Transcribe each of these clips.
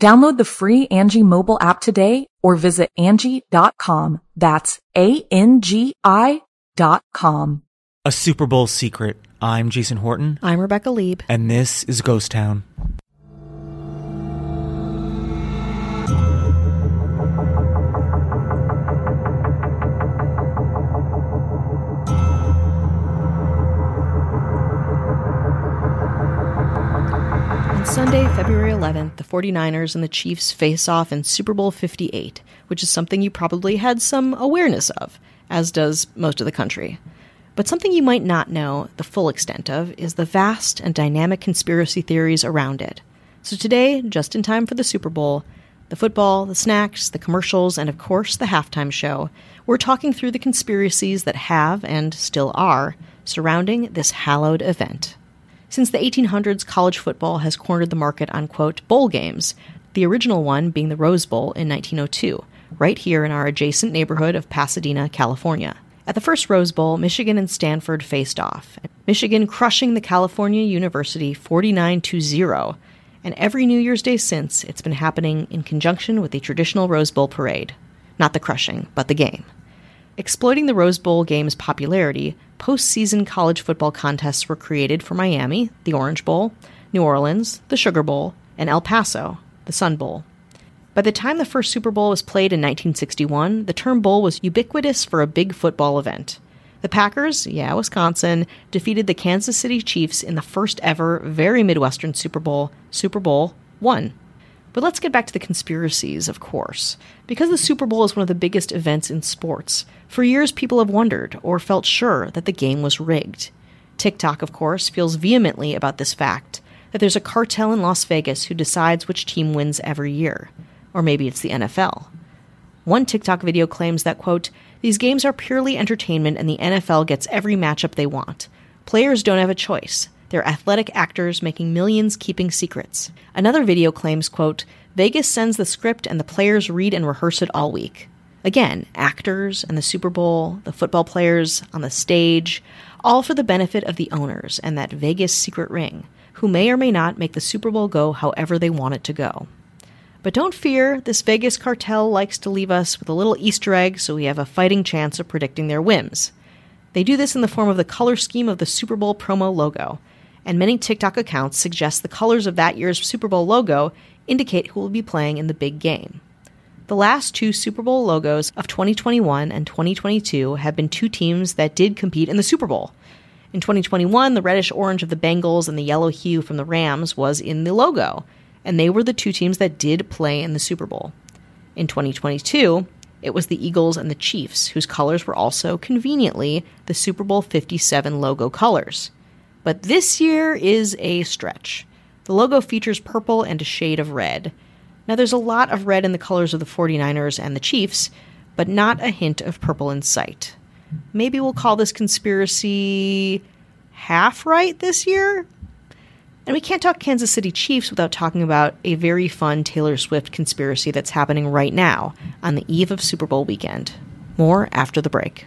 Download the free Angi mobile app today or visit Angi.com. That's A-N-G-I dot com. A Super Bowl secret. I'm Jason Horton. I'm Rebecca Leib. And this is Ghost Town. 11th, the 49ers and the Chiefs face off in Super Bowl 58, which is something you probably had some awareness of, as does most of the country. But something you might not know the full extent of is the vast and dynamic conspiracy theories around it. So today, just in time for the Super Bowl, the football, the snacks, the commercials, and of course the halftime show, we're talking through the conspiracies that have and still are surrounding this hallowed event. Since the 1800s, college football has cornered the market on, quote, bowl games, the original one being the Rose Bowl in 1902, right here in our adjacent neighborhood of Pasadena, California. At the first Rose Bowl, Michigan and Stanford faced off, Michigan crushing the California University 49 0. And every New Year's Day since, it's been happening in conjunction with the traditional Rose Bowl parade. Not the crushing, but the game. Exploiting the Rose Bowl game's popularity, postseason college football contests were created for Miami, the Orange Bowl, New Orleans, the Sugar Bowl, and El Paso, the Sun Bowl. By the time the first Super Bowl was played in 1961, the term bowl was ubiquitous for a big football event. The Packers, yeah, Wisconsin, defeated the Kansas City Chiefs in the first ever very Midwestern Super Bowl, Super Bowl 1. But let's get back to the conspiracies, of course. Because the Super Bowl is one of the biggest events in sports, for years people have wondered or felt sure that the game was rigged. TikTok, of course, feels vehemently about this fact that there's a cartel in Las Vegas who decides which team wins every year. Or maybe it's the NFL. One TikTok video claims that, quote, these games are purely entertainment and the NFL gets every matchup they want. Players don't have a choice. They're athletic actors making millions keeping secrets. Another video claims, quote, Vegas sends the script and the players read and rehearse it all week. Again, actors and the Super Bowl, the football players on the stage, all for the benefit of the owners and that Vegas secret ring, who may or may not make the Super Bowl go however they want it to go. But don't fear, this Vegas cartel likes to leave us with a little Easter egg so we have a fighting chance of predicting their whims. They do this in the form of the color scheme of the Super Bowl promo logo, and many TikTok accounts suggest the colors of that year's Super Bowl logo indicate who will be playing in the big game. The last two Super Bowl logos of 2021 and 2022 have been two teams that did compete in the Super Bowl. In 2021, the reddish orange of the Bengals and the yellow hue from the Rams was in the logo, and they were the two teams that did play in the Super Bowl. In 2022, it was the Eagles and the Chiefs, whose colors were also conveniently the Super Bowl 57 logo colors. But this year is a stretch. The logo features purple and a shade of red. Now, there's a lot of red in the colors of the 49ers and the Chiefs, but not a hint of purple in sight. Maybe we'll call this conspiracy half right this year? And we can't talk Kansas City Chiefs without talking about a very fun Taylor Swift conspiracy that's happening right now on the eve of Super Bowl weekend. More after the break.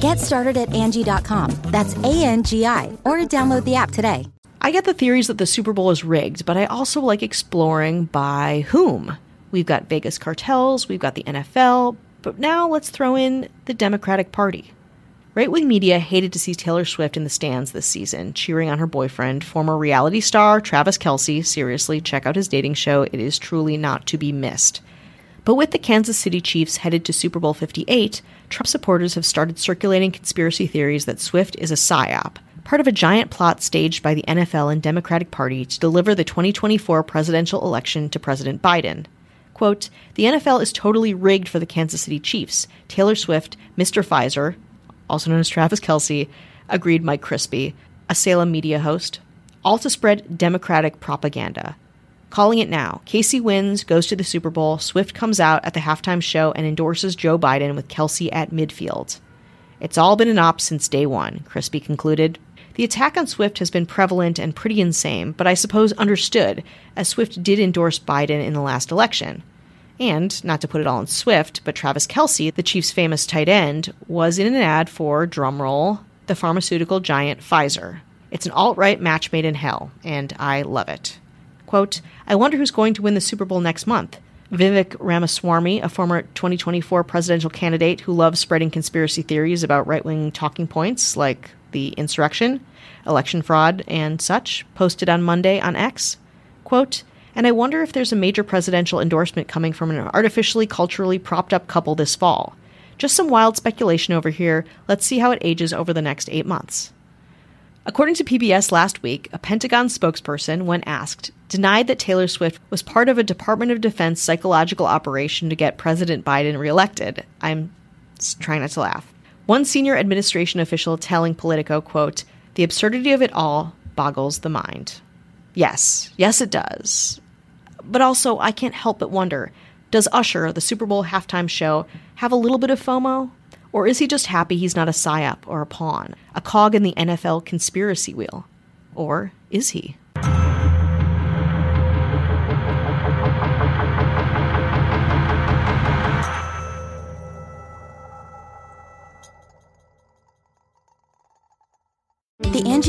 Get started at Angi.com. That's A N G I, or download the app today. I get the theories that the Super Bowl is rigged, but I also like exploring by whom. We've got Vegas cartels, we've got the NFL, but now let's throw in the Democratic Party. Right wing media hated to see Taylor Swift in the stands this season, cheering on her boyfriend, former reality star Travis Kelce. Seriously, check out his dating show. It is truly not to be missed. But with the Kansas City Chiefs headed to Super Bowl 58, Trump supporters have started circulating conspiracy theories that Swift is a psyop, part of a giant plot staged by the NFL and Democratic Party to deliver the 2024 presidential election to President Biden. Quote, the NFL is totally rigged for the Kansas City Chiefs. Taylor Swift, Mr. Pfizer, also known as Travis Kelce, agreed Mike Crispi, a Salem media host, all to spread Democratic propaganda. Calling it now. KC wins, goes to the Super Bowl. Swift comes out at the halftime show and endorses Joe Biden with Kelce at midfield. It's all been an op since day one, Crispi concluded. The attack on Swift has been prevalent and pretty insane, but I suppose understood, as Swift did endorse Biden in the last election. And, not to put it all on Swift, but Travis Kelce, the Chiefs' famous tight end, was in an ad for, drumroll, the pharmaceutical giant Pfizer. It's an alt right match made in hell, and I love it. Quote, I wonder who's going to win the Super Bowl next month. Vivek Ramaswamy, a former 2024 presidential candidate who loves spreading conspiracy theories about right wing talking points like the insurrection, election fraud, and such, posted on Monday on X. Quote, and I wonder if there's a major presidential endorsement coming from an artificially culturally propped up couple this fall. Just some wild speculation over here. Let's see how it ages over the next eight months. According to PBS last week, a Pentagon spokesperson, when asked, denied that Taylor Swift was part of a Department of Defense psychological operation to get President Biden reelected. I'm trying not to laugh. One senior administration official telling Politico, quote, the absurdity of it all boggles the mind. Yes, yes, it does. But also, I can't help but wonder does Usher, the Super Bowl halftime show, have a little bit of FOMO? Or is he just happy he's not a psyop or a pawn, a cog in the NFL conspiracy wheel? Or is he?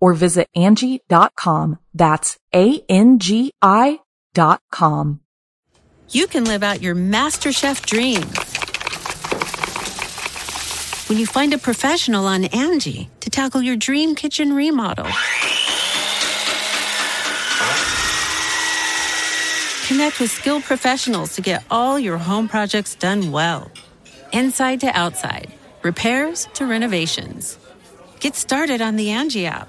or visit Angi.com. That's A-N-G-I dot com. You can live out your MasterChef dream when you find a professional on Angi to tackle your dream kitchen remodel. Connect with skilled professionals to get all your home projects done well. Inside to outside repairs to renovations. Get started on the Angi app